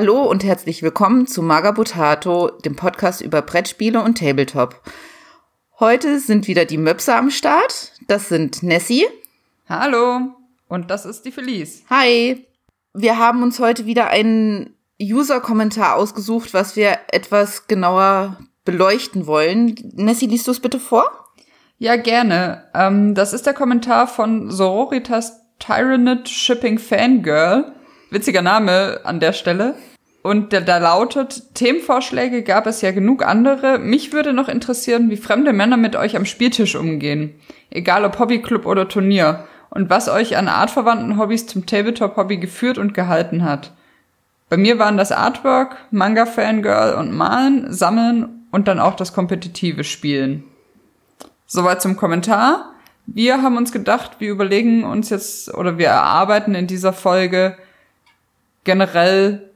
Hallo und herzlich willkommen zu Magabotato, dem Podcast über Brettspiele und Tabletop. Heute sind wieder die Möpse am Start. Das sind Nessie. Hallo. Und das ist die Felice. Hi. Wir haben uns heute wieder einen User-Kommentar ausgesucht, was wir etwas genauer beleuchten wollen. Nessie, liest du es bitte vor? Ja, gerne. Ähm, das ist der Kommentar von Sororitas Tyranid Shipping Fangirl. Witziger Name an der Stelle. Und der da lautet, Themenvorschläge gab es ja genug andere. Mich würde noch interessieren, wie fremde Männer mit euch am Spieltisch umgehen. Egal ob Hobbyclub oder Turnier. Und was euch an artverwandten Hobbys zum Tabletop-Hobby geführt und gehalten hat. Bei mir waren das Artwork, Manga-Fangirl und Malen, Sammeln und dann auch das kompetitive Spielen. Soweit zum Kommentar. Wir haben uns gedacht, wir überlegen uns jetzt oder wir erarbeiten in dieser Folge generell,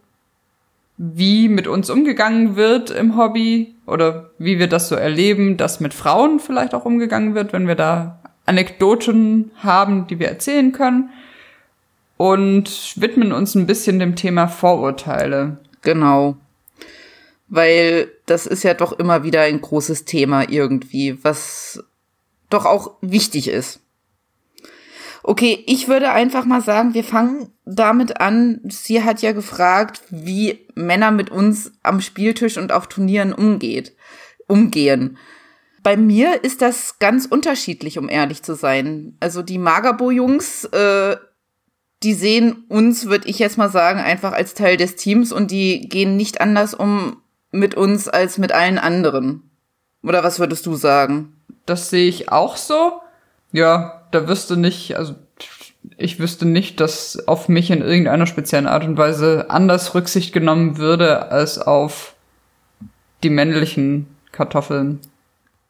wie mit uns umgegangen wird im Hobby oder wie wir das so erleben, dass mit Frauen vielleicht auch umgegangen wird, wenn wir da Anekdoten haben, die wir erzählen können und widmen uns ein bisschen dem Thema Vorurteile. Genau. Weil das ist ja doch immer wieder ein großes Thema irgendwie, was doch auch wichtig ist. Okay, ich würde einfach mal sagen, wir fangen damit an. Sie hat ja gefragt, wie Männer mit uns am Spieltisch und auf Turnieren umgeht, umgehen. Bei mir ist das ganz unterschiedlich, um ehrlich zu sein. Also die Magerbo-Jungs, äh, die sehen uns, würde ich jetzt mal sagen, einfach als Teil des Teams und die gehen nicht anders um mit uns als mit allen anderen. Oder was würdest du sagen? Das sehe ich auch so. Ja, da wüsste nicht, also ich wüsste nicht, dass auf mich in irgendeiner speziellen Art und Weise anders Rücksicht genommen würde als auf die männlichen Kartoffeln.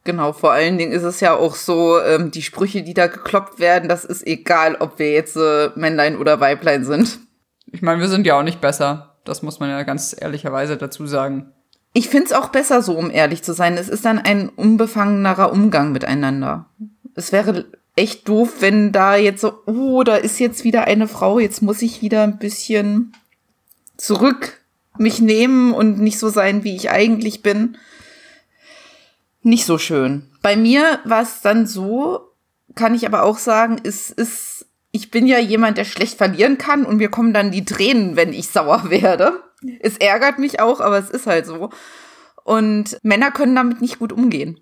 Genau, vor allen Dingen ist es ja auch so, ähm, die Sprüche, die da gekloppt werden, das ist egal, ob wir jetzt äh, Männlein oder Weiblein sind. Ich meine, wir sind ja auch nicht besser. Das muss man ja ganz ehrlicherweise dazu sagen. Ich find's auch besser so, um ehrlich zu sein. Es ist dann ein unbefangenerer Umgang miteinander. Es wäre echt doof, wenn da jetzt so, oh, da ist jetzt wieder eine Frau, jetzt muss ich wieder ein bisschen zurück mich nehmen und nicht so sein, wie ich eigentlich bin nicht so schön. Bei mir war es dann so, kann ich aber auch sagen, es ist, ich bin ja jemand, der schlecht verlieren kann und mir kommen dann die Tränen, wenn ich sauer werde. Es ärgert mich auch, aber es ist halt so. Und Männer können damit nicht gut umgehen.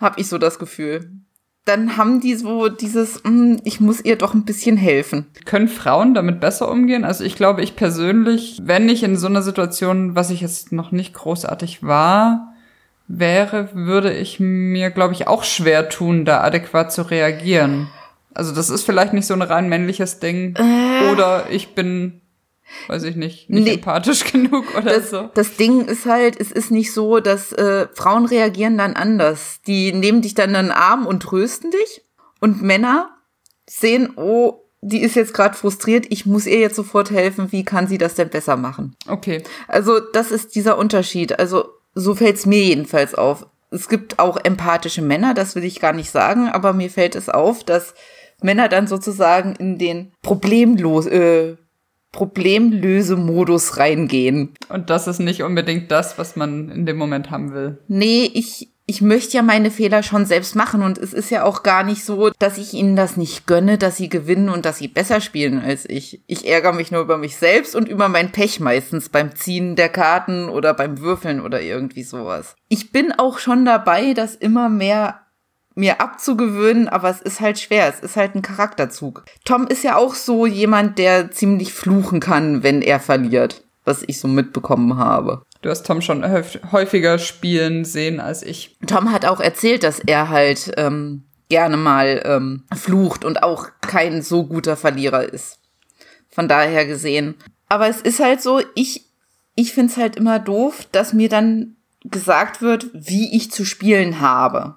Hab ich so das Gefühl. Dann haben die so dieses, mm, ich muss ihr doch ein bisschen helfen. Können Frauen damit besser umgehen? Also ich glaube, ich persönlich, wenn ich in so einer Situation, was ich jetzt noch nicht großartig war, wäre, würde ich mir, glaube ich, auch schwer tun, da adäquat zu reagieren. Also das ist vielleicht nicht so ein rein männliches Ding. Äh. Oder ich bin, weiß ich nicht, nicht nee, empathisch genug oder das, so. Das Ding ist halt, es ist nicht so, dass äh, Frauen reagieren dann anders. Die nehmen dich dann in den Arm und trösten dich. Und Männer sehen, oh, die ist jetzt gerade frustriert, ich muss ihr jetzt sofort helfen, wie kann sie das denn besser machen? Okay. Also das ist dieser Unterschied. Also so fällt's mir jedenfalls auf. Es gibt auch empathische Männer, das will ich gar nicht sagen, aber mir fällt es auf, dass Männer dann sozusagen in den problemlos äh, Problemlösemodus reingehen. Und das ist nicht unbedingt das, was man in dem Moment haben will. Nee, ich ich möchte ja meine Fehler schon selbst machen und es ist ja auch gar nicht so, dass ich ihnen das nicht gönne, dass sie gewinnen und dass sie besser spielen als ich. Ich ärgere mich nur über mich selbst und über mein Pech meistens beim Ziehen der Karten oder beim Würfeln oder irgendwie sowas. Ich bin auch schon dabei, das immer mehr mir abzugewöhnen, aber es ist halt schwer. Es ist halt ein Charakterzug. Tom ist ja auch so jemand, der ziemlich fluchen kann, wenn er verliert, was ich so mitbekommen habe. Du hast Tom schon häufiger spielen sehen als ich. Tom hat auch erzählt, dass er halt ähm, gerne mal ähm, flucht und auch kein so guter Verlierer ist. Von daher gesehen. Aber es ist halt so, ich, ich find's halt immer doof, dass mir dann gesagt wird, wie ich zu spielen habe.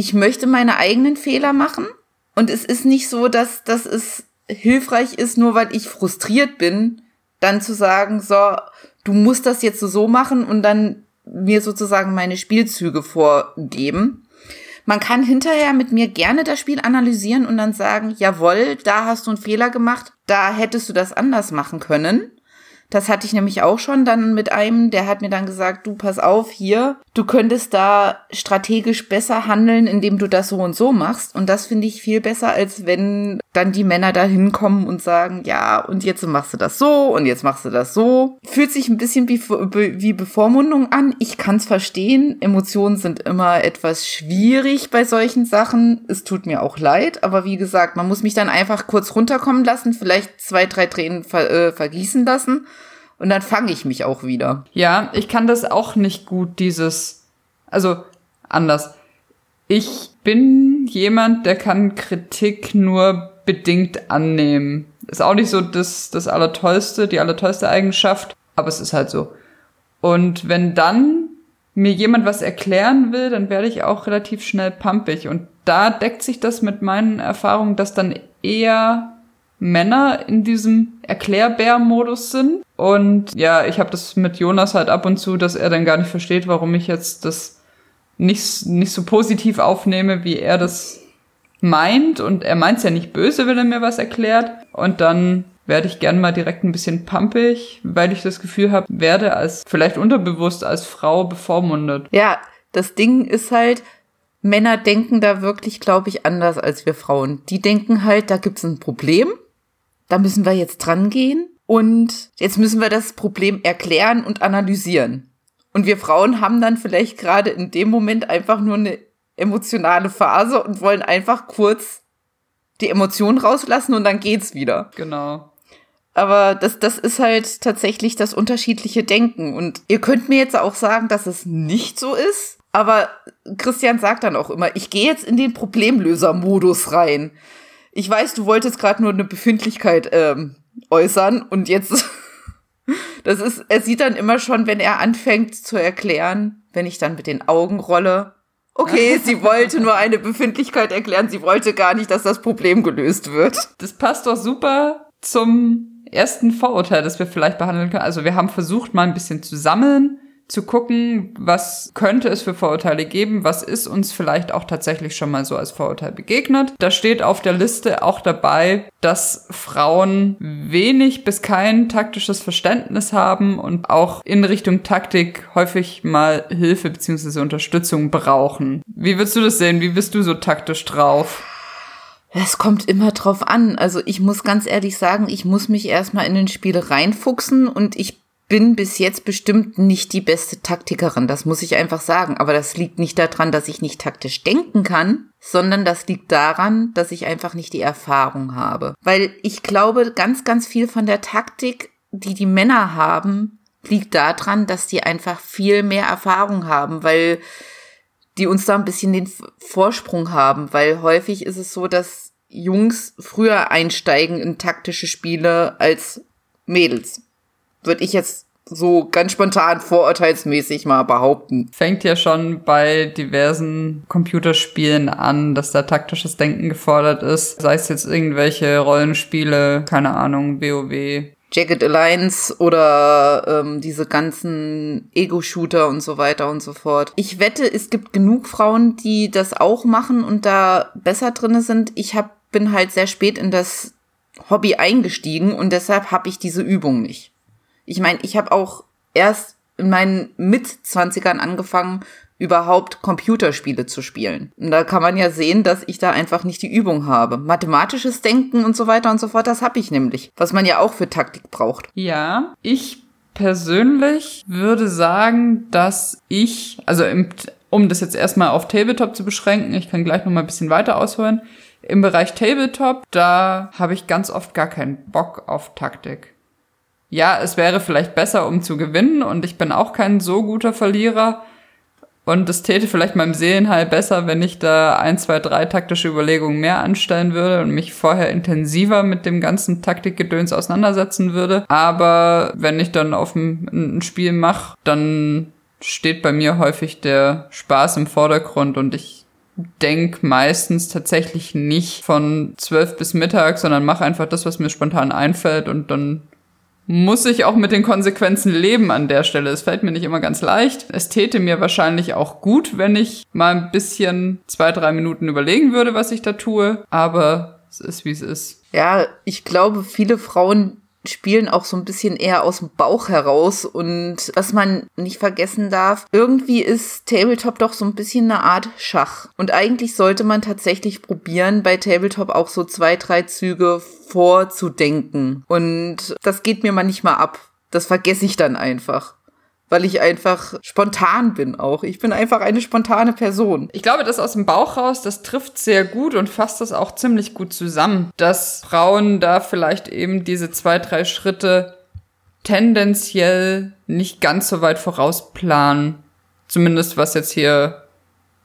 Ich möchte meine eigenen Fehler machen und es ist nicht so, dass, dass es hilfreich ist, nur weil ich frustriert bin, dann zu sagen, so, du musst das jetzt so machen und dann mir sozusagen meine Spielzüge vorgeben. Man kann hinterher mit mir gerne das Spiel analysieren und dann sagen, jawohl, da hast du einen Fehler gemacht, da hättest du das anders machen können. Das hatte ich nämlich auch schon dann mit einem, der hat mir dann gesagt, du pass auf hier, du könntest da strategisch besser handeln, indem du das so und so machst. Und das finde ich viel besser, als wenn dann die Männer da hinkommen und sagen, ja, und jetzt machst du das so und jetzt machst du das so. Fühlt sich ein bisschen wie, wie Bevormundung an. Ich kann es verstehen. Emotionen sind immer etwas schwierig bei solchen Sachen. Es tut mir auch leid, aber wie gesagt, man muss mich dann einfach kurz runterkommen lassen, vielleicht zwei, drei Tränen ver äh, vergießen lassen und dann fange ich mich auch wieder. Ja, ich kann das auch nicht gut, dieses, also anders. Ich bin jemand, der kann Kritik nur bedingt annehmen. Ist auch nicht so das, das Allertollste, die allertollste Eigenschaft, aber es ist halt so. Und wenn dann mir jemand was erklären will, dann werde ich auch relativ schnell pumpig. Und da deckt sich das mit meinen Erfahrungen, dass dann eher Männer in diesem Erklärbär-Modus sind. Und ja, ich habe das mit Jonas halt ab und zu, dass er dann gar nicht versteht, warum ich jetzt das nicht, nicht so positiv aufnehme, wie er das meint. Und er meint's ja nicht böse, wenn er mir was erklärt. Und dann werde ich gern mal direkt ein bisschen pumpig, weil ich das Gefühl habe, werde als vielleicht unterbewusst als Frau bevormundet. Ja, das Ding ist halt, Männer denken da wirklich, glaube ich, anders als wir Frauen. Die denken halt, da gibt's ein Problem da müssen wir jetzt dran gehen und jetzt müssen wir das Problem erklären und analysieren. Und wir Frauen haben dann vielleicht gerade in dem Moment einfach nur eine emotionale Phase und wollen einfach kurz die Emotionen rauslassen und dann geht's wieder. Genau. Aber das, das ist halt tatsächlich das unterschiedliche Denken. Und ihr könnt mir jetzt auch sagen, dass es nicht so ist. Aber Christian sagt dann auch immer, ich gehe jetzt in den Problemlöser-Modus rein ich weiß, du wolltest gerade nur eine Befindlichkeit ähm, äußern und jetzt, das ist, er sieht dann immer schon, wenn er anfängt zu erklären, wenn ich dann mit den Augen rolle, okay, sie wollte nur eine Befindlichkeit erklären, sie wollte gar nicht, dass das Problem gelöst wird. Das passt doch super zum ersten Vorurteil, das wir vielleicht behandeln können. Also wir haben versucht, mal ein bisschen zu sammeln, zu gucken, was könnte es für Vorurteile geben, was ist uns vielleicht auch tatsächlich schon mal so als Vorurteil begegnet. Da steht auf der Liste auch dabei, dass Frauen wenig bis kein taktisches Verständnis haben und auch in Richtung Taktik häufig mal Hilfe bzw. Unterstützung brauchen. Wie würdest du das sehen? Wie bist du so taktisch drauf? Es kommt immer drauf an. Also ich muss ganz ehrlich sagen, ich muss mich erstmal in den Spiel reinfuchsen und ich bin bis jetzt bestimmt nicht die beste Taktikerin, das muss ich einfach sagen. Aber das liegt nicht daran, dass ich nicht taktisch denken kann, sondern das liegt daran, dass ich einfach nicht die Erfahrung habe. Weil ich glaube, ganz, ganz viel von der Taktik, die die Männer haben, liegt daran, dass die einfach viel mehr Erfahrung haben, weil die uns da ein bisschen den Vorsprung haben, weil häufig ist es so, dass Jungs früher einsteigen in taktische Spiele als Mädels würde ich jetzt so ganz spontan vorurteilsmäßig mal behaupten. Fängt ja schon bei diversen Computerspielen an, dass da taktisches Denken gefordert ist. Sei es jetzt irgendwelche Rollenspiele, keine Ahnung, WoW. Jagged Alliance oder ähm, diese ganzen Ego-Shooter und so weiter und so fort. Ich wette, es gibt genug Frauen, die das auch machen und da besser drinne sind. Ich hab, bin halt sehr spät in das Hobby eingestiegen und deshalb habe ich diese Übung nicht. Ich meine, ich habe auch erst in meinen Mitzwanzigern angefangen, überhaupt Computerspiele zu spielen. Und da kann man ja sehen, dass ich da einfach nicht die Übung habe. Mathematisches Denken und so weiter und so fort, das habe ich nämlich. Was man ja auch für Taktik braucht. Ja, ich persönlich würde sagen, dass ich, also im, um das jetzt erstmal auf Tabletop zu beschränken, ich kann gleich noch mal ein bisschen weiter ausholen. Im Bereich Tabletop, da habe ich ganz oft gar keinen Bock auf Taktik ja, es wäre vielleicht besser, um zu gewinnen und ich bin auch kein so guter Verlierer. Und es täte vielleicht meinem Seelenheil besser, wenn ich da ein, zwei, drei taktische Überlegungen mehr anstellen würde und mich vorher intensiver mit dem ganzen Taktikgedöns auseinandersetzen würde. Aber wenn ich dann auf ein, ein Spiel mache, dann steht bei mir häufig der Spaß im Vordergrund und ich denk meistens tatsächlich nicht von zwölf bis Mittag, sondern mache einfach das, was mir spontan einfällt und dann muss ich auch mit den Konsequenzen leben an der Stelle. Es fällt mir nicht immer ganz leicht. Es täte mir wahrscheinlich auch gut, wenn ich mal ein bisschen zwei, drei Minuten überlegen würde, was ich da tue. Aber es ist, wie es ist. Ja, ich glaube, viele Frauen spielen auch so ein bisschen eher aus dem Bauch heraus und was man nicht vergessen darf, irgendwie ist Tabletop doch so ein bisschen eine Art Schach. Und eigentlich sollte man tatsächlich probieren, bei Tabletop auch so zwei, drei Züge vorzudenken. Und das geht mir manchmal ab. Das vergesse ich dann einfach weil ich einfach spontan bin auch. Ich bin einfach eine spontane Person. Ich glaube, das aus dem Bauch raus, das trifft sehr gut und fasst das auch ziemlich gut zusammen, dass Frauen da vielleicht eben diese zwei, drei Schritte tendenziell nicht ganz so weit vorausplanen. Zumindest was jetzt hier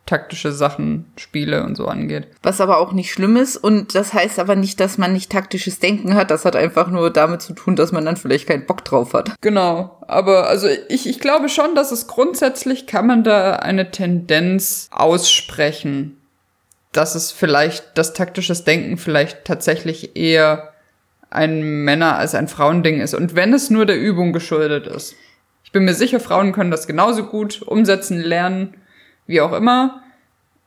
taktische Sachen, Spiele und so angeht. Was aber auch nicht schlimm ist und das heißt aber nicht, dass man nicht taktisches Denken hat. Das hat einfach nur damit zu tun, dass man dann vielleicht keinen Bock drauf hat. Genau, aber also ich, ich glaube schon, dass es grundsätzlich kann man da eine Tendenz aussprechen, dass es vielleicht das taktisches Denken vielleicht tatsächlich eher ein Männer- als ein Frauending ist und wenn es nur der Übung geschuldet ist. Ich bin mir sicher, Frauen können das genauso gut umsetzen, lernen wie auch immer.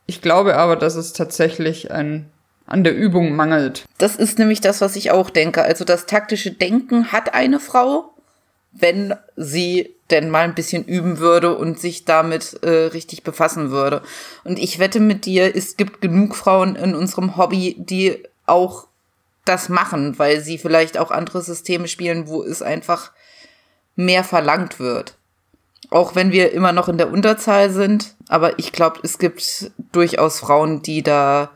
Ich glaube aber, dass es tatsächlich ein, an der Übung mangelt. Das ist nämlich das, was ich auch denke. Also das taktische Denken hat eine Frau, wenn sie denn mal ein bisschen üben würde und sich damit äh, richtig befassen würde. Und ich wette mit dir, es gibt genug Frauen in unserem Hobby, die auch das machen, weil sie vielleicht auch andere Systeme spielen, wo es einfach mehr verlangt wird. Auch wenn wir immer noch in der Unterzahl sind, aber ich glaube, es gibt durchaus Frauen, die da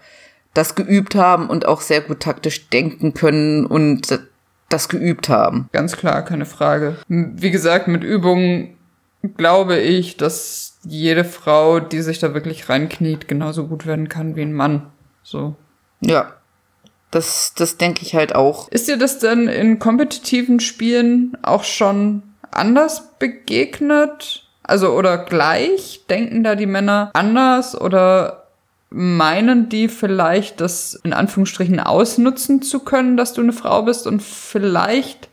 das geübt haben und auch sehr gut taktisch denken können und das geübt haben. Ganz klar, keine Frage. Wie gesagt, mit Übungen glaube ich, dass jede Frau, die sich da wirklich reinkniet, genauso gut werden kann wie ein Mann. So. Ja. Das, das denke ich halt auch. Ist dir das denn in kompetitiven Spielen auch schon anders begegnet? Also oder gleich? Denken da die Männer anders oder meinen die vielleicht, das in Anführungsstrichen ausnutzen zu können, dass du eine Frau bist und vielleicht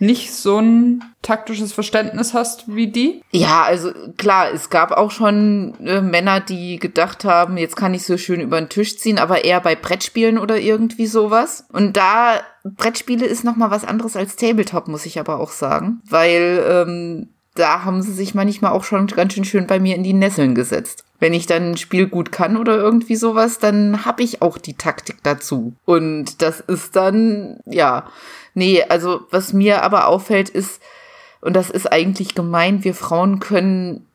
nicht so ein taktisches Verständnis hast wie die? Ja, also klar, es gab auch schon äh, Männer, die gedacht haben, jetzt kann ich so schön über den Tisch ziehen, aber eher bei Brettspielen oder irgendwie sowas. Und da Brettspiele ist noch mal was anderes als Tabletop, muss ich aber auch sagen, weil ähm, da haben sie sich manchmal auch schon ganz schön schön bei mir in die Nesseln gesetzt. Wenn ich dann ein Spiel gut kann oder irgendwie sowas, dann habe ich auch die Taktik dazu. Und das ist dann, ja, nee, also was mir aber auffällt ist, und das ist eigentlich gemein, wir Frauen können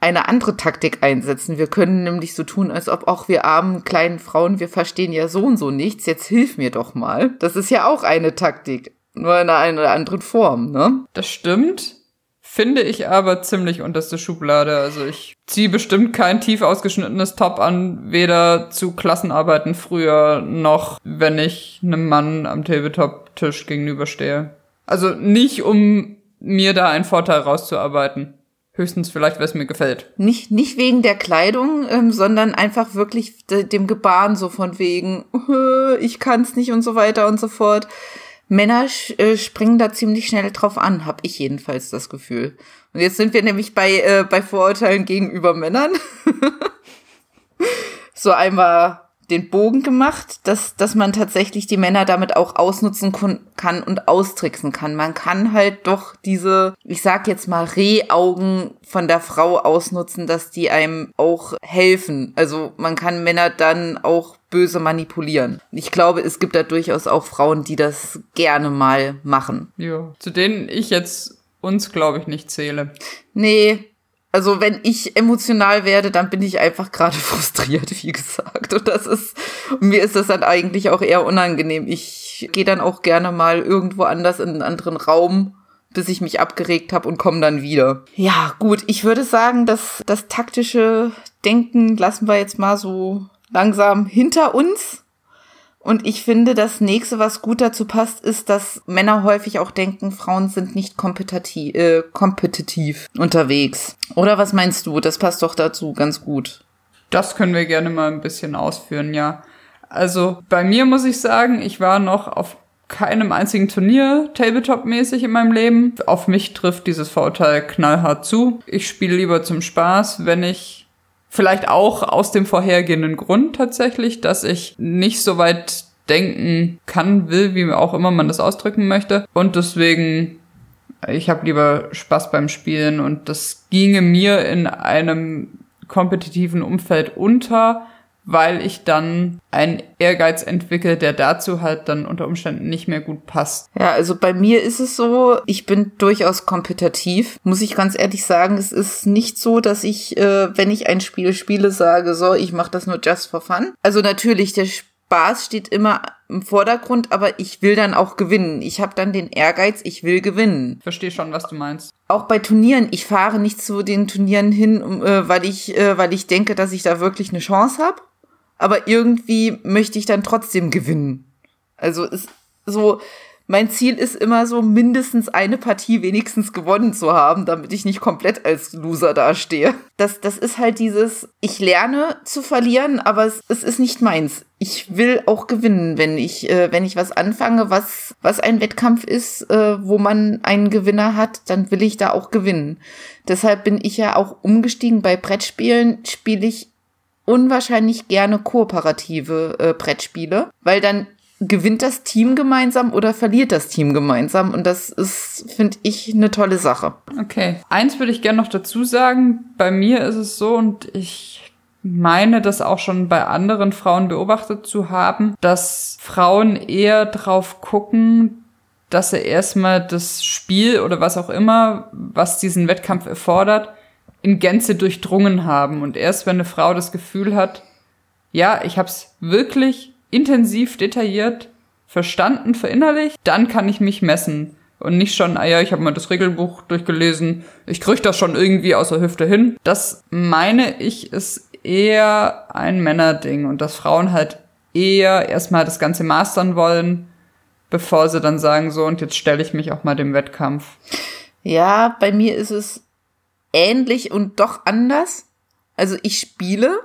eine andere Taktik einsetzen. Wir können nämlich so tun, als ob auch wir armen kleinen Frauen, wir verstehen ja so und so nichts, jetzt hilf mir doch mal. Das ist ja auch eine Taktik, nur in einer anderen Form, ne? Das stimmt finde ich aber ziemlich unterste Schublade. Also ich ziehe bestimmt kein tief ausgeschnittenes Top an, weder zu Klassenarbeiten früher noch, wenn ich einem Mann am Tabletop-Tisch gegenüberstehe. Also nicht, um mir da einen Vorteil rauszuarbeiten. Höchstens vielleicht, weil es mir gefällt. Nicht, nicht wegen der Kleidung, ähm, sondern einfach wirklich dem Gebaren so von wegen, ich kann's nicht und so weiter und so fort. Männer äh, springen da ziemlich schnell drauf an, habe ich jedenfalls das Gefühl. Und jetzt sind wir nämlich bei, äh, bei Vorurteilen gegenüber Männern. so einmal den Bogen gemacht, dass, dass man tatsächlich die Männer damit auch ausnutzen kann und austricksen kann. Man kann halt doch diese, ich sag jetzt mal, Rehaugen von der Frau ausnutzen, dass die einem auch helfen. Also man kann Männer dann auch böse manipulieren. Ich glaube, es gibt da durchaus auch Frauen, die das gerne mal machen. Ja, zu denen ich jetzt uns, glaube ich, nicht zähle. Nee, also wenn ich emotional werde, dann bin ich einfach gerade frustriert, wie gesagt. Und das ist, mir ist das dann eigentlich auch eher unangenehm. Ich gehe dann auch gerne mal irgendwo anders in einen anderen Raum, bis ich mich abgeregt habe und komme dann wieder. Ja, gut, ich würde sagen, dass das taktische Denken lassen wir jetzt mal so langsam hinter uns. Und ich finde, das nächste, was gut dazu passt, ist, dass Männer häufig auch denken, Frauen sind nicht kompetitiv, äh, kompetitiv unterwegs. Oder was meinst du? Das passt doch dazu ganz gut. Das können wir gerne mal ein bisschen ausführen, ja. Also bei mir muss ich sagen, ich war noch auf keinem einzigen Turnier Tabletop-mäßig in meinem Leben. Auf mich trifft dieses Vorurteil knallhart zu. Ich spiele lieber zum Spaß, wenn ich Vielleicht auch aus dem vorhergehenden Grund tatsächlich, dass ich nicht so weit denken kann, will, wie auch immer man das ausdrücken möchte. Und deswegen, ich habe lieber Spaß beim Spielen und das ginge mir in einem kompetitiven Umfeld unter, weil ich dann einen Ehrgeiz entwickle, der dazu halt dann unter Umständen nicht mehr gut passt. Ja, also bei mir ist es so, ich bin durchaus kompetitiv, muss ich ganz ehrlich sagen. Es ist nicht so, dass ich, äh, wenn ich ein Spiel spiele, sage, so, ich mache das nur just for fun. Also natürlich, der Spaß steht immer im Vordergrund, aber ich will dann auch gewinnen. Ich habe dann den Ehrgeiz, ich will gewinnen. Verstehe schon, was du meinst. Auch bei Turnieren, ich fahre nicht zu den Turnieren hin, äh, weil ich, äh, weil ich denke, dass ich da wirklich eine Chance habe. Aber irgendwie möchte ich dann trotzdem gewinnen. Also ist so, mein Ziel ist immer so, mindestens eine Partie wenigstens gewonnen zu haben, damit ich nicht komplett als Loser dastehe. Das, das ist halt dieses, ich lerne zu verlieren, aber es, es ist nicht meins. Ich will auch gewinnen, wenn ich, äh, wenn ich was anfange, was, was ein Wettkampf ist, äh, wo man einen Gewinner hat, dann will ich da auch gewinnen. Deshalb bin ich ja auch umgestiegen. Bei Brettspielen spiele ich unwahrscheinlich gerne kooperative äh, Brettspiele, weil dann gewinnt das Team gemeinsam oder verliert das Team gemeinsam? Und das ist, finde ich, eine tolle Sache. Okay. Eins würde ich gerne noch dazu sagen. Bei mir ist es so und ich meine, das auch schon bei anderen Frauen beobachtet zu haben, dass Frauen eher drauf gucken, dass sie erstmal das Spiel oder was auch immer, was diesen Wettkampf erfordert, in Gänze durchdrungen haben. Und erst wenn eine Frau das Gefühl hat, ja, ich habe es wirklich intensiv, detailliert verstanden, verinnerlicht, dann kann ich mich messen. Und nicht schon, ah ja, ich habe mal das Regelbuch durchgelesen, ich krieg das schon irgendwie aus der Hüfte hin. Das meine ich ist eher ein Männerding und dass Frauen halt eher erstmal das Ganze mastern wollen, bevor sie dann sagen, so und jetzt stelle ich mich auch mal dem Wettkampf. Ja, bei mir ist es ähnlich und doch anders. Also ich spiele,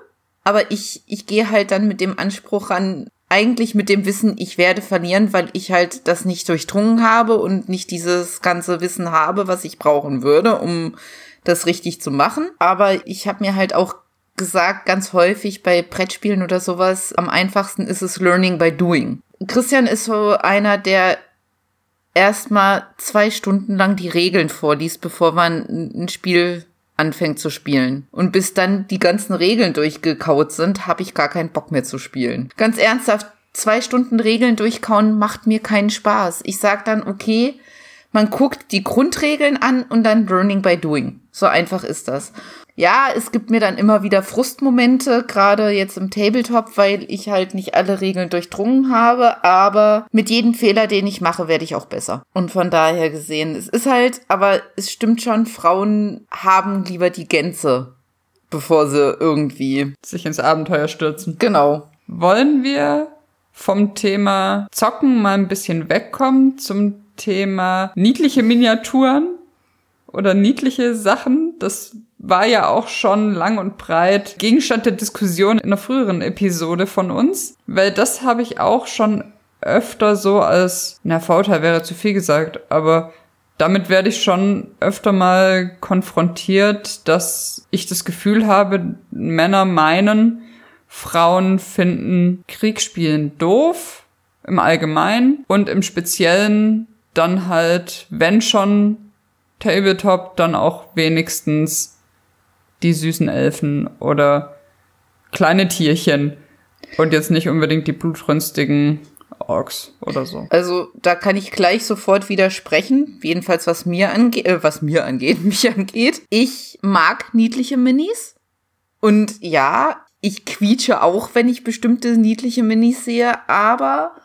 aber ich, ich gehe halt dann mit dem Anspruch ran, eigentlich mit dem Wissen, ich werde verlieren, weil ich halt das nicht durchdrungen habe und nicht dieses ganze Wissen habe, was ich brauchen würde, um das richtig zu machen. Aber ich habe mir halt auch gesagt, ganz häufig bei Brettspielen oder sowas, am einfachsten ist es Learning by Doing. Christian ist so einer, der erstmal zwei Stunden lang die Regeln vorliest, bevor man ein Spiel anfängt zu spielen. Und bis dann die ganzen Regeln durchgekaut sind, habe ich gar keinen Bock mehr zu spielen. Ganz ernsthaft, zwei Stunden Regeln durchkauen macht mir keinen Spaß. Ich sag dann, okay, man guckt die Grundregeln an und dann Learning by Doing. So einfach ist das. Ja, es gibt mir dann immer wieder Frustmomente, gerade jetzt im Tabletop, weil ich halt nicht alle Regeln durchdrungen habe, aber mit jedem Fehler, den ich mache, werde ich auch besser. Und von daher gesehen, es ist halt, aber es stimmt schon, Frauen haben lieber die Gänze, bevor sie irgendwie sich ins Abenteuer stürzen. Genau. Wollen wir vom Thema Zocken mal ein bisschen wegkommen zum Thema niedliche Miniaturen oder niedliche Sachen? Das war ja auch schon lang und breit Gegenstand der Diskussion in einer früheren Episode von uns, weil das habe ich auch schon öfter so als, na, Vorteil wäre zu viel gesagt, aber damit werde ich schon öfter mal konfrontiert, dass ich das Gefühl habe, Männer meinen, Frauen finden Kriegsspielen doof im Allgemeinen und im Speziellen dann halt, wenn schon Tabletop, dann auch wenigstens die süßen Elfen oder kleine Tierchen und jetzt nicht unbedingt die blutrünstigen Orks oder so. Also da kann ich gleich sofort widersprechen, jedenfalls was mir angeht, äh, was mir angeht, mich angeht. Ich mag niedliche Minis und ja, ich quietsche auch, wenn ich bestimmte niedliche Minis sehe, aber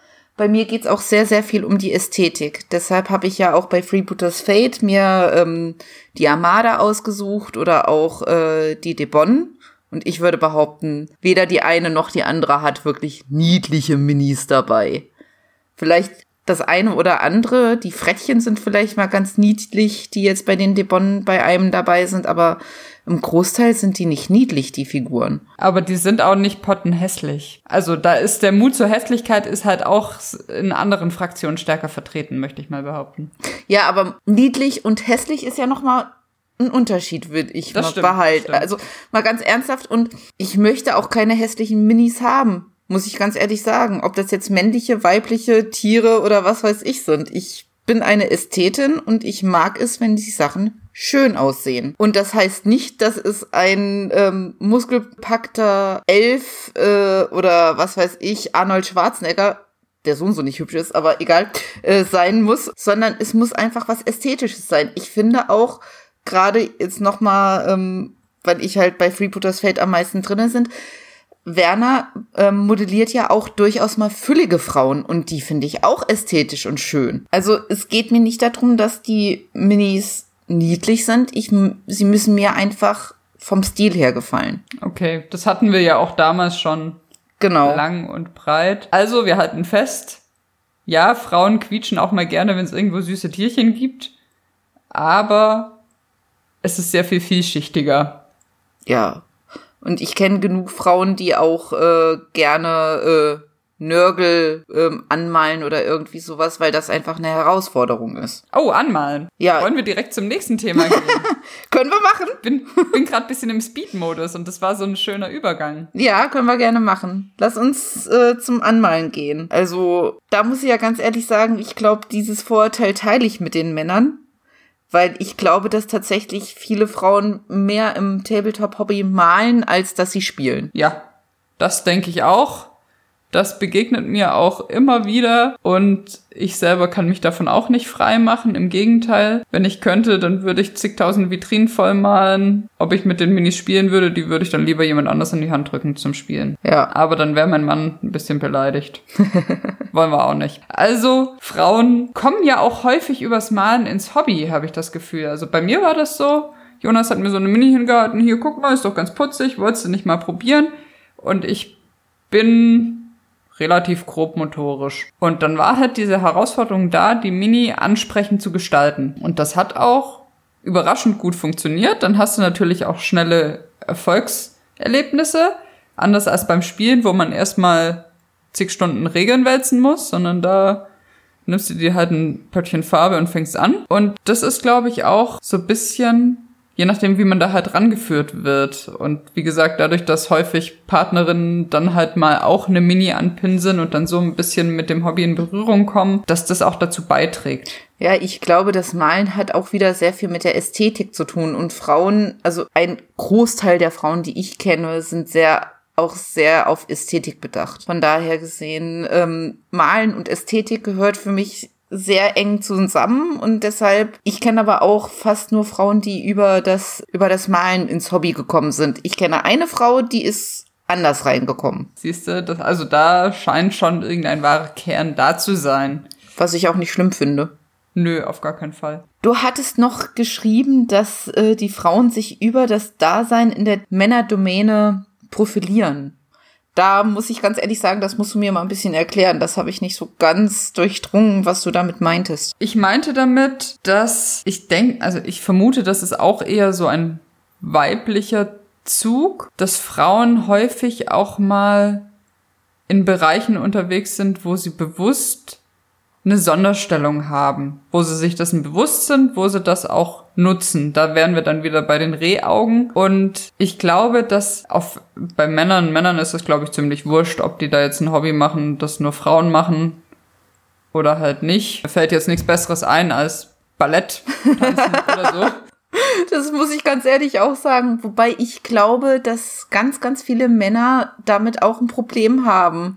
bei mir geht's auch sehr, sehr viel um die Ästhetik. Deshalb habe ich ja auch bei Freebooters Fate mir ähm, die Armada ausgesucht oder auch äh, die Debon. Und ich würde behaupten, weder die eine noch die andere hat wirklich niedliche Minis dabei. Vielleicht das eine oder andere, die Frettchen sind vielleicht mal ganz niedlich, die jetzt bei den Debon bei einem dabei sind, aber im Großteil sind die nicht niedlich, die Figuren. Aber die sind auch nicht pottenhässlich. Also da ist der Mut zur Hässlichkeit ist halt auch in anderen Fraktionen stärker vertreten, möchte ich mal behaupten. Ja, aber niedlich und hässlich ist ja noch mal ein Unterschied, würde ich das mal stimmt, behalten. Also mal ganz ernsthaft und ich möchte auch keine hässlichen Minis haben muss ich ganz ehrlich sagen. Ob das jetzt männliche, weibliche Tiere oder was weiß ich sind. Ich bin eine Ästhetin und ich mag es, wenn die Sachen schön aussehen. Und das heißt nicht, dass es ein ähm, muskelpackter Elf äh, oder was weiß ich, Arnold Schwarzenegger der Sohn so nicht hübsch ist, aber egal, äh, sein muss, sondern es muss einfach was Ästhetisches sein. Ich finde auch, gerade jetzt nochmal, ähm, weil ich halt bei Freebooters Fate am meisten drinnen sind, Werner ähm, modelliert ja auch durchaus mal füllige Frauen und die finde ich auch ästhetisch und schön. Also es geht mir nicht darum, dass die Minis niedlich sind. Ich, sie müssen mir einfach vom Stil her gefallen. Okay, das hatten wir ja auch damals schon. Genau. Lang und breit. Also, wir halten fest. Ja, Frauen quietschen auch mal gerne, wenn es irgendwo süße Tierchen gibt. Aber es ist sehr viel vielschichtiger. Ja. Und ich kenne genug Frauen, die auch äh, gerne äh, Nörgel ähm, anmalen oder irgendwie sowas, weil das einfach eine Herausforderung ist. Oh, anmalen. Ja. Wollen wir direkt zum nächsten Thema gehen? können wir machen. Bin, bin gerade bisschen im Speed-Modus und das war so ein schöner Übergang. Ja, können wir gerne machen. Lass uns äh, zum Anmalen gehen. Also, da muss ich ja ganz ehrlich sagen, ich glaube, dieses Vorurteil teile ich mit den Männern weil ich glaube, dass tatsächlich viele Frauen mehr im Tabletop-Hobby malen, als dass sie spielen. Ja, das denke ich auch. Das begegnet mir auch immer wieder und ich selber kann mich davon auch nicht frei machen. Im Gegenteil, wenn ich könnte, dann würde ich zigtausend Vitrinen voll malen. Ob ich mit den Minis spielen würde, die würde ich dann lieber jemand anders in die Hand drücken zum Spielen. Ja. Aber dann wäre mein Mann ein bisschen beleidigt. Wollen wir auch nicht. Also, Frauen kommen ja auch häufig übers Malen ins Hobby, habe ich das Gefühl. Also bei mir war das so. Jonas hat mir so eine Mini hingehalten. Hier, guck mal, ist doch ganz putzig. Wolltest du nicht mal probieren? Und ich bin relativ grob motorisch. Und dann war halt diese Herausforderung da, die Mini ansprechend zu gestalten. Und das hat auch überraschend gut funktioniert. Dann hast du natürlich auch schnelle Erfolgserlebnisse. Anders als beim Spielen, wo man erstmal zig Stunden Regeln wälzen muss, sondern da nimmst du dir halt ein Pöttchen Farbe und fängst an. Und das ist, glaube ich, auch so bisschen je nachdem, wie man da halt rangeführt wird. Und wie gesagt, dadurch, dass häufig Partnerinnen dann halt mal auch eine Mini anpinseln und dann so ein bisschen mit dem Hobby in Berührung kommen, dass das auch dazu beiträgt. Ja, ich glaube, das Malen hat auch wieder sehr viel mit der Ästhetik zu tun. Und Frauen, also ein Großteil der Frauen, die ich kenne, sind sehr auch sehr auf Ästhetik bedacht. Von daher gesehen, ähm, Malen und Ästhetik gehört für mich sehr eng zusammen und deshalb, ich kenne aber auch fast nur Frauen, die über das, über das Malen ins Hobby gekommen sind. Ich kenne eine Frau, die ist anders reingekommen. Siehst du, das, also da scheint schon irgendein wahrer Kern da zu sein. Was ich auch nicht schlimm finde. Nö, auf gar keinen Fall. Du hattest noch geschrieben, dass äh, die Frauen sich über das Dasein in der Männerdomäne profilieren da muss ich ganz ehrlich sagen, das musst du mir mal ein bisschen erklären. Das habe ich nicht so ganz durchdrungen, was du damit meintest. Ich meinte damit, dass ich denke, also ich vermute, dass es auch eher so ein weiblicher Zug, dass Frauen häufig auch mal in Bereichen unterwegs sind, wo sie bewusst eine Sonderstellung haben, wo sie sich dessen bewusst sind, wo sie das auch nutzen. Da wären wir dann wieder bei den Rehaugen. Und ich glaube, dass auf, bei Männern, Männern ist es, glaube ich, ziemlich wurscht, ob die da jetzt ein Hobby machen, das nur Frauen machen oder halt nicht. Mir fällt jetzt nichts Besseres ein als Ballett oder so. Das muss ich ganz ehrlich auch sagen. Wobei ich glaube, dass ganz, ganz viele Männer damit auch ein Problem haben.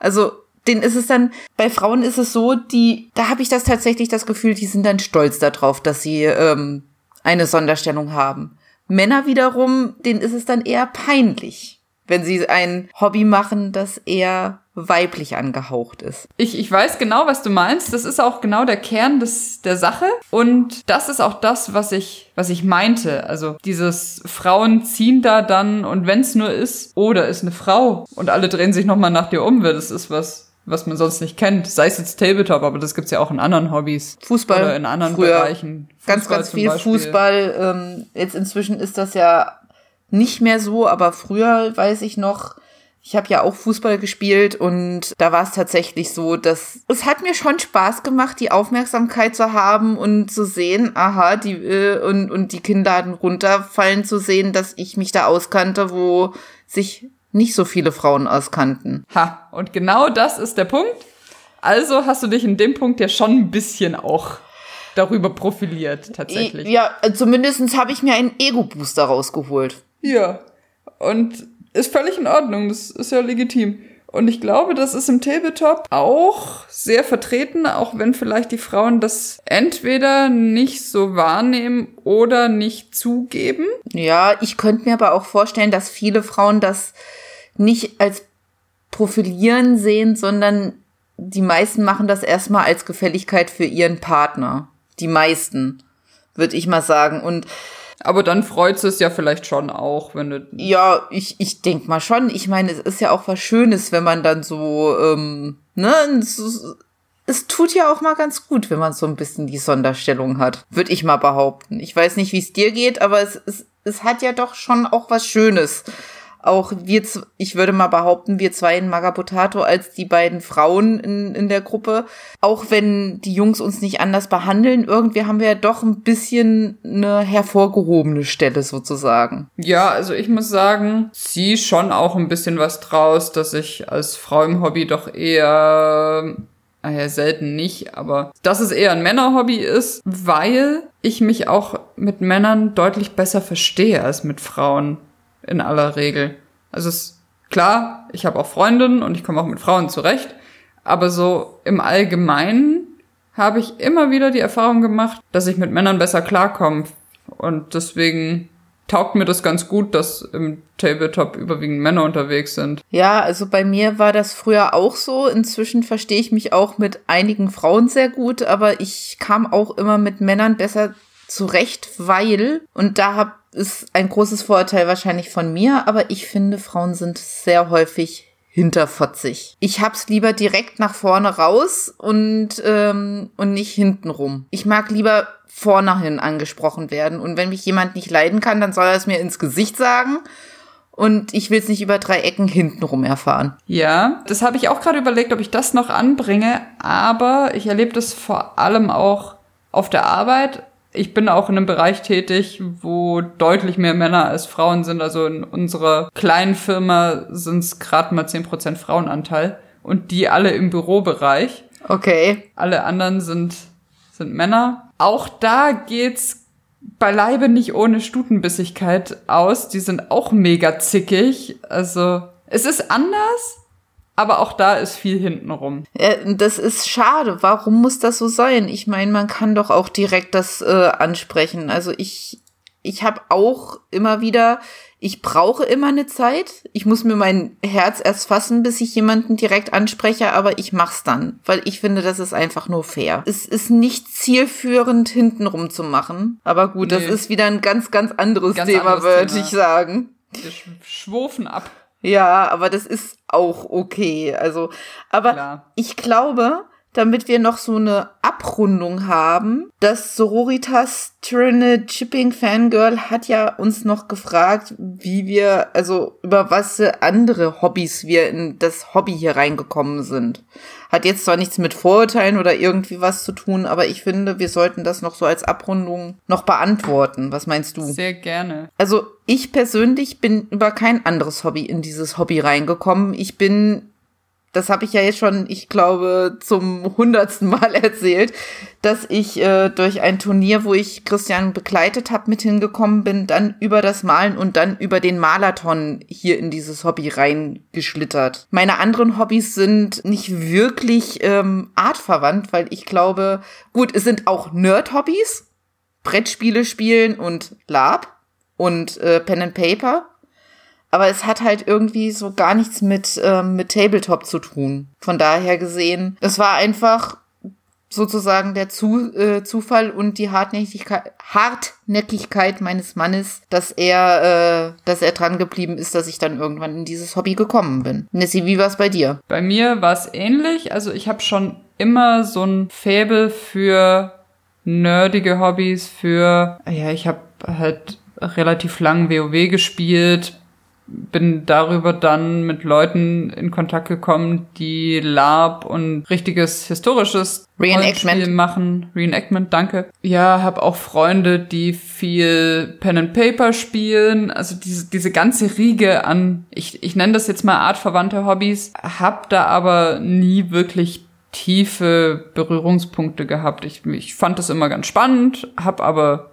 Also den ist es dann, bei Frauen ist es so, die, da habe ich das tatsächlich das Gefühl, die sind dann stolz darauf, dass sie ähm, eine Sonderstellung haben. Männer wiederum, denen ist es dann eher peinlich, wenn sie ein Hobby machen, das eher weiblich angehaucht ist. Ich, ich weiß genau, was du meinst. Das ist auch genau der Kern des, der Sache. Und das ist auch das, was ich, was ich meinte. Also dieses Frauen ziehen da dann und wenn es nur ist, oh, da ist eine Frau und alle drehen sich nochmal nach dir um, weil das ist was, was man sonst nicht kennt. Sei es jetzt Tabletop, aber das gibt's ja auch in anderen Hobbys. Fußball. Oder in anderen früher Bereichen. Fußball ganz, ganz viel Beispiel. Fußball. Ähm, jetzt inzwischen ist das ja nicht mehr so, aber früher weiß ich noch, ich habe ja auch Fußball gespielt und da war es tatsächlich so, dass es hat mir schon Spaß gemacht, die Aufmerksamkeit zu haben und zu sehen, aha, die äh, und und die Kinnladen runterfallen zu sehen, dass ich mich da auskannte, wo sich nicht so viele Frauen auskannten. Ha, und genau das ist der Punkt. Also hast du dich in dem Punkt ja schon ein bisschen auch darüber profiliert, tatsächlich. Ja, zumindest habe ich mir einen Ego-Booster rausgeholt. Ja, und ist völlig in Ordnung, das ist ja legitim. Und ich glaube, das ist im Tabletop auch sehr vertreten, auch wenn vielleicht die Frauen das entweder nicht so wahrnehmen oder nicht zugeben. Ja, ich könnte mir aber auch vorstellen, dass viele Frauen das nicht als Profilieren sehen, sondern die meisten machen das erstmal als Gefälligkeit für ihren Partner. Die meisten, würde ich mal sagen. Und aber dann freut es ja vielleicht schon auch, wenn du. Ja, ich, ich denk mal schon. Ich meine, es ist ja auch was Schönes, wenn man dann so, ähm, ne, es, es tut ja auch mal ganz gut, wenn man so ein bisschen die Sonderstellung hat. Würde ich mal behaupten. Ich weiß nicht, wie es dir geht, aber es, es, es hat ja doch schon auch was Schönes auch wir, ich würde mal behaupten, wir zwei in Magabotato als die beiden Frauen in, in der Gruppe, auch wenn die Jungs uns nicht anders behandeln, irgendwie haben wir ja doch ein bisschen eine hervorgehobene Stelle sozusagen. Ja, also ich muss sagen, sie schon auch ein bisschen was draus, dass ich als Frau im Hobby doch eher naja, selten nicht, aber dass es eher ein Männerhobby ist, weil ich mich auch mit Männern deutlich besser verstehe als mit Frauen in aller Regel. Also es ist klar, ich habe auch Freundinnen und ich komme auch mit Frauen zurecht, aber so im Allgemeinen habe ich immer wieder die Erfahrung gemacht, dass ich mit Männern besser klarkomme und deswegen taugt mir das ganz gut, dass im Tabletop überwiegend Männer unterwegs sind. Ja, also bei mir war das früher auch so. Inzwischen verstehe ich mich auch mit einigen Frauen sehr gut, aber ich kam auch immer mit Männern besser zurecht, weil, und da hab, ist ein großes Vorurteil wahrscheinlich von mir, aber ich finde, Frauen sind sehr häufig hinterfotzig. Ich hab's lieber direkt nach vorne raus und, ähm, und nicht hintenrum. Ich mag lieber vorne hin angesprochen werden. Und wenn mich jemand nicht leiden kann, dann soll er es mir ins Gesicht sagen. Und ich will es nicht über drei Ecken hintenrum erfahren. Ja, das habe ich auch gerade überlegt, ob ich das noch anbringe. Aber ich erlebe das vor allem auch auf der Arbeit ich bin auch in einem Bereich tätig, wo deutlich mehr Männer als Frauen sind. Also in unserer kleinen Firma sind es gerade mal zehn Prozent Frauenanteil und die alle im Bürobereich. Okay. Alle anderen sind, sind Männer. Auch da geht's beileibe nicht ohne Stutenbissigkeit aus. Die sind auch mega zickig. Also es ist anders, aber auch da ist viel hintenrum. Das ist schade. Warum muss das so sein? Ich meine, man kann doch auch direkt das äh, ansprechen. Also ich, ich habe auch immer wieder, ich brauche immer eine Zeit. Ich muss mir mein Herz erst fassen, bis ich jemanden direkt anspreche, aber ich mach's dann, weil ich finde, das ist einfach nur fair. Es ist nicht zielführend, hintenrum zu machen. Aber gut, nee. das ist wieder ein ganz, ganz anderes ganz Thema, würde ich sagen. Wir schwufen ab. Ja, aber das ist auch okay. Also, aber Klar. ich glaube, damit wir noch so eine Abrundung haben. Das Sororitas Tyranid Chipping Fangirl hat ja uns noch gefragt, wie wir, also über was andere Hobbys wir in das Hobby hier reingekommen sind. Hat jetzt zwar nichts mit Vorurteilen oder irgendwie was zu tun, aber ich finde, wir sollten das noch so als Abrundung noch beantworten. Was meinst du? Sehr gerne. Also ich persönlich bin über kein anderes Hobby in dieses Hobby reingekommen. Ich bin das habe ich ja jetzt schon, ich glaube, zum hundertsten Mal erzählt, dass ich äh, durch ein Turnier, wo ich Christian begleitet habe, mit hingekommen bin, dann über das Malen und dann über den Marathon hier in dieses Hobby reingeschlittert. Meine anderen Hobbys sind nicht wirklich ähm, artverwandt, weil ich glaube, gut, es sind auch Nerd-Hobbys, Brettspiele spielen und Lab und äh, Pen and Paper aber es hat halt irgendwie so gar nichts mit, ähm, mit Tabletop zu tun. Von daher gesehen, es war einfach sozusagen der zu, äh, Zufall und die Hartnäckigkeit, Hartnäckigkeit meines Mannes, dass er, äh, dass er dran geblieben ist, dass ich dann irgendwann in dieses Hobby gekommen bin. Nessie, wie war es bei dir? Bei mir war es ähnlich. Also ich habe schon immer so ein Faible für nerdige Hobbys, für, ja, ich habe halt relativ lang WoW gespielt, bin darüber dann mit Leuten in Kontakt gekommen, die Lab und richtiges historisches Reenactment machen. Reenactment, danke. Ja, habe auch Freunde, die viel Pen and Paper spielen. Also diese, diese ganze Riege an, ich, ich nenne das jetzt mal artverwandte Hobbys, hab da aber nie wirklich tiefe Berührungspunkte gehabt. Ich, ich fand das immer ganz spannend, hab aber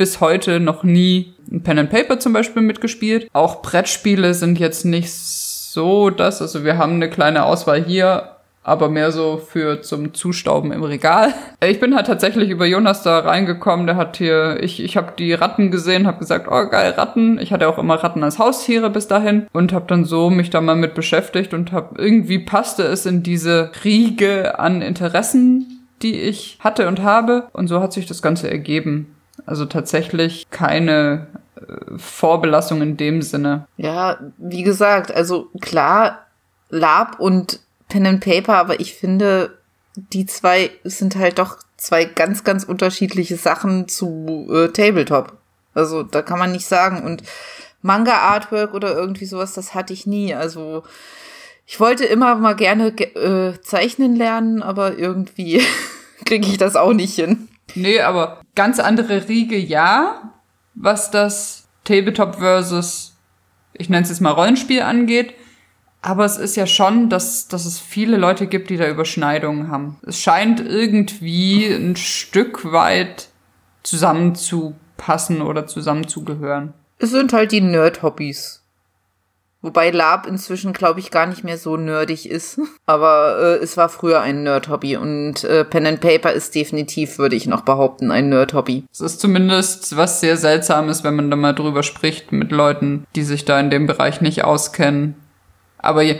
bis heute noch nie ein Pen and Paper zum Beispiel mitgespielt. Auch Brettspiele sind jetzt nicht so das. Also wir haben eine kleine Auswahl hier, aber mehr so für zum Zustauben im Regal. Ich bin halt tatsächlich über Jonas da reingekommen. Der hat hier, ich, ich habe die Ratten gesehen, habe gesagt, oh geil, Ratten. Ich hatte auch immer Ratten als Haustiere bis dahin und habe dann so mich da mal mit beschäftigt und habe irgendwie passte es in diese Riege an Interessen, die ich hatte und habe. Und so hat sich das Ganze ergeben. Also tatsächlich keine äh, Vorbelastung in dem Sinne. Ja, wie gesagt, also klar, Lab und Pen and Paper, aber ich finde, die zwei sind halt doch zwei ganz, ganz unterschiedliche Sachen zu äh, Tabletop. Also da kann man nicht sagen. Und Manga-Artwork oder irgendwie sowas, das hatte ich nie. Also ich wollte immer mal gerne äh, zeichnen lernen, aber irgendwie kriege ich das auch nicht hin. Nee, aber ganz andere Riege ja, was das Tabletop versus, ich nenne es jetzt mal Rollenspiel angeht. Aber es ist ja schon, dass, dass es viele Leute gibt, die da Überschneidungen haben. Es scheint irgendwie ein Stück weit zusammenzupassen oder zusammenzugehören. Es sind halt die Nerd-Hobbys. Wobei Lab inzwischen, glaube ich, gar nicht mehr so nerdig ist. Aber äh, es war früher ein Nerd-Hobby und äh, Pen and Paper ist definitiv, würde ich noch behaupten, ein Nerd-Hobby. Es ist zumindest was sehr Seltsames, wenn man da mal drüber spricht mit Leuten, die sich da in dem Bereich nicht auskennen. Aber äh,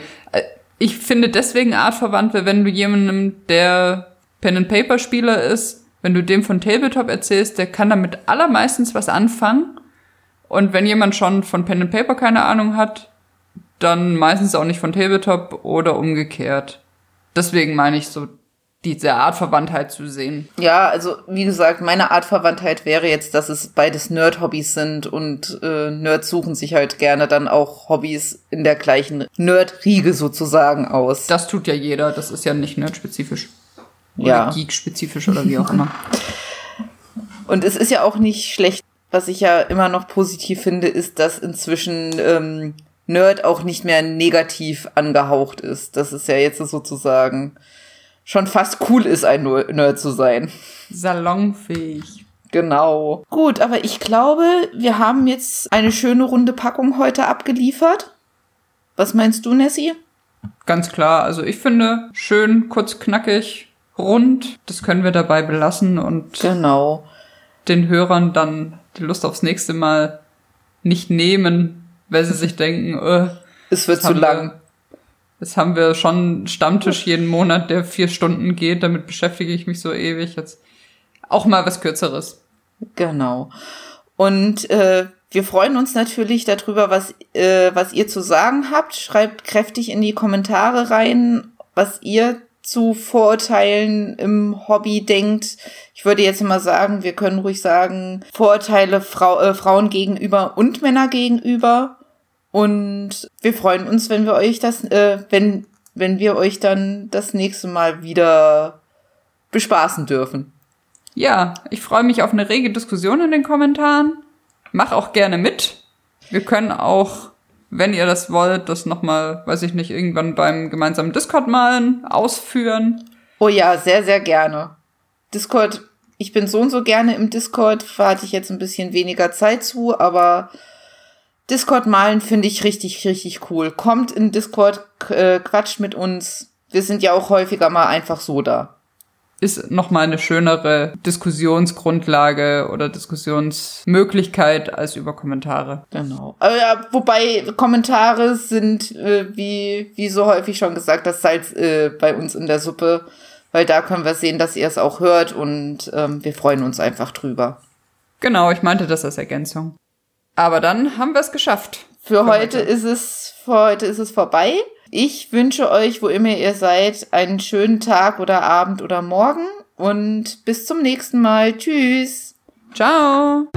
ich finde deswegen artverwandt, wenn du jemandem, der Pen and Paper Spieler ist, wenn du dem von Tabletop erzählst, der kann damit allermeistens was anfangen. Und wenn jemand schon von Pen and Paper keine Ahnung hat, dann meistens auch nicht von Tabletop oder umgekehrt. Deswegen meine ich so, diese Artverwandtheit zu sehen. Ja, also wie gesagt, meine Artverwandtheit wäre jetzt, dass es beides Nerd-Hobbys sind und äh, Nerds suchen sich halt gerne dann auch Hobbys in der gleichen Nerd-Riege sozusagen aus. Das tut ja jeder, das ist ja nicht nerd-spezifisch. Oder ja. geek-spezifisch oder wie auch immer. Und es ist ja auch nicht schlecht. Was ich ja immer noch positiv finde, ist, dass inzwischen ähm, Nerd auch nicht mehr negativ angehaucht ist. Das ist ja jetzt sozusagen schon fast cool ist, ein Nerd zu sein. Salonfähig. Genau. Gut, aber ich glaube, wir haben jetzt eine schöne runde Packung heute abgeliefert. Was meinst du, Nessie? Ganz klar. Also ich finde schön, kurz, knackig, rund. Das können wir dabei belassen und genau. den Hörern dann die Lust aufs nächste Mal nicht nehmen, weil sie sich denken, äh, es wird zu lang. Wir, jetzt haben wir schon Stammtisch jeden Monat, der vier Stunden geht, damit beschäftige ich mich so ewig. Jetzt auch mal was Kürzeres. Genau. Und äh, wir freuen uns natürlich darüber, was, äh, was ihr zu sagen habt. Schreibt kräftig in die Kommentare rein, was ihr zu Vorurteilen im Hobby denkt. Ich würde jetzt mal sagen, wir können ruhig sagen, Vorurteile Frau, äh, Frauen gegenüber und Männer gegenüber. Und wir freuen uns, wenn wir euch das, äh, wenn, wenn wir euch dann das nächste Mal wieder bespaßen dürfen. Ja, ich freue mich auf eine rege Diskussion in den Kommentaren. Mach auch gerne mit. Wir können auch, wenn ihr das wollt, das nochmal, weiß ich nicht, irgendwann beim gemeinsamen Discord malen, ausführen. Oh ja, sehr, sehr gerne. Discord, ich bin so und so gerne im Discord, hatte ich jetzt ein bisschen weniger Zeit zu, aber Discord malen finde ich richtig, richtig cool. Kommt in Discord, äh, quatscht mit uns. Wir sind ja auch häufiger mal einfach so da. Ist nochmal eine schönere Diskussionsgrundlage oder Diskussionsmöglichkeit als über Kommentare. Genau. Ja, wobei Kommentare sind, äh, wie, wie so häufig schon gesagt, das Salz äh, bei uns in der Suppe. Weil da können wir sehen, dass ihr es auch hört und ähm, wir freuen uns einfach drüber. Genau, ich meinte das als Ergänzung. Aber dann haben wir es geschafft. Für, für heute, heute ist es, für heute ist es vorbei. Ich wünsche euch, wo immer ihr seid, einen schönen Tag oder Abend oder Morgen und bis zum nächsten Mal. Tschüss. Ciao.